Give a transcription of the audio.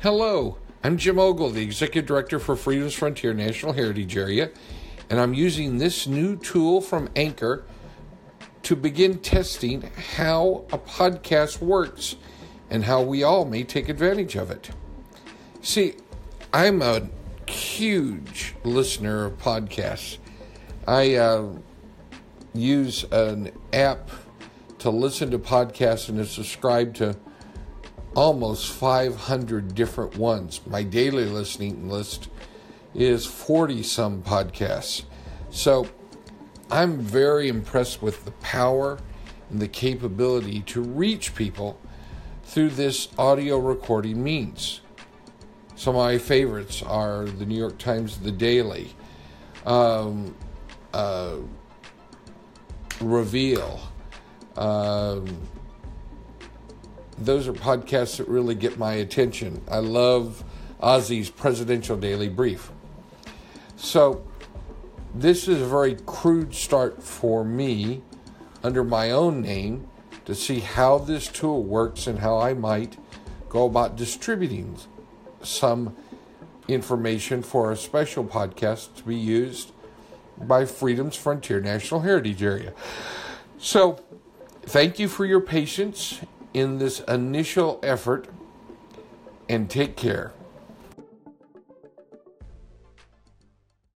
Hello, I'm Jim Ogle, the Executive Director for Freedom's Frontier National Heritage Area, and I'm using this new tool from Anchor to begin testing how a podcast works and how we all may take advantage of it. See, I'm a huge listener of podcasts. I uh, use an app to listen to podcasts and to subscribe to almost 500 different ones. My daily listening list is 40 some podcasts. So I'm very impressed with the power and the capability to reach people through this audio recording means. Some of my favorites are the New York Times The Daily, um, uh, Reveal. Um, those are podcasts that really get my attention. I love OZY's Presidential Daily Brief. So, this is a very crude start for me under my own name to see how this tool works and how I might go about distributing some information for a special podcast to be used by Freedom's Frontier National Heritage Area. So, thank you for your patience in this initial effort and take care.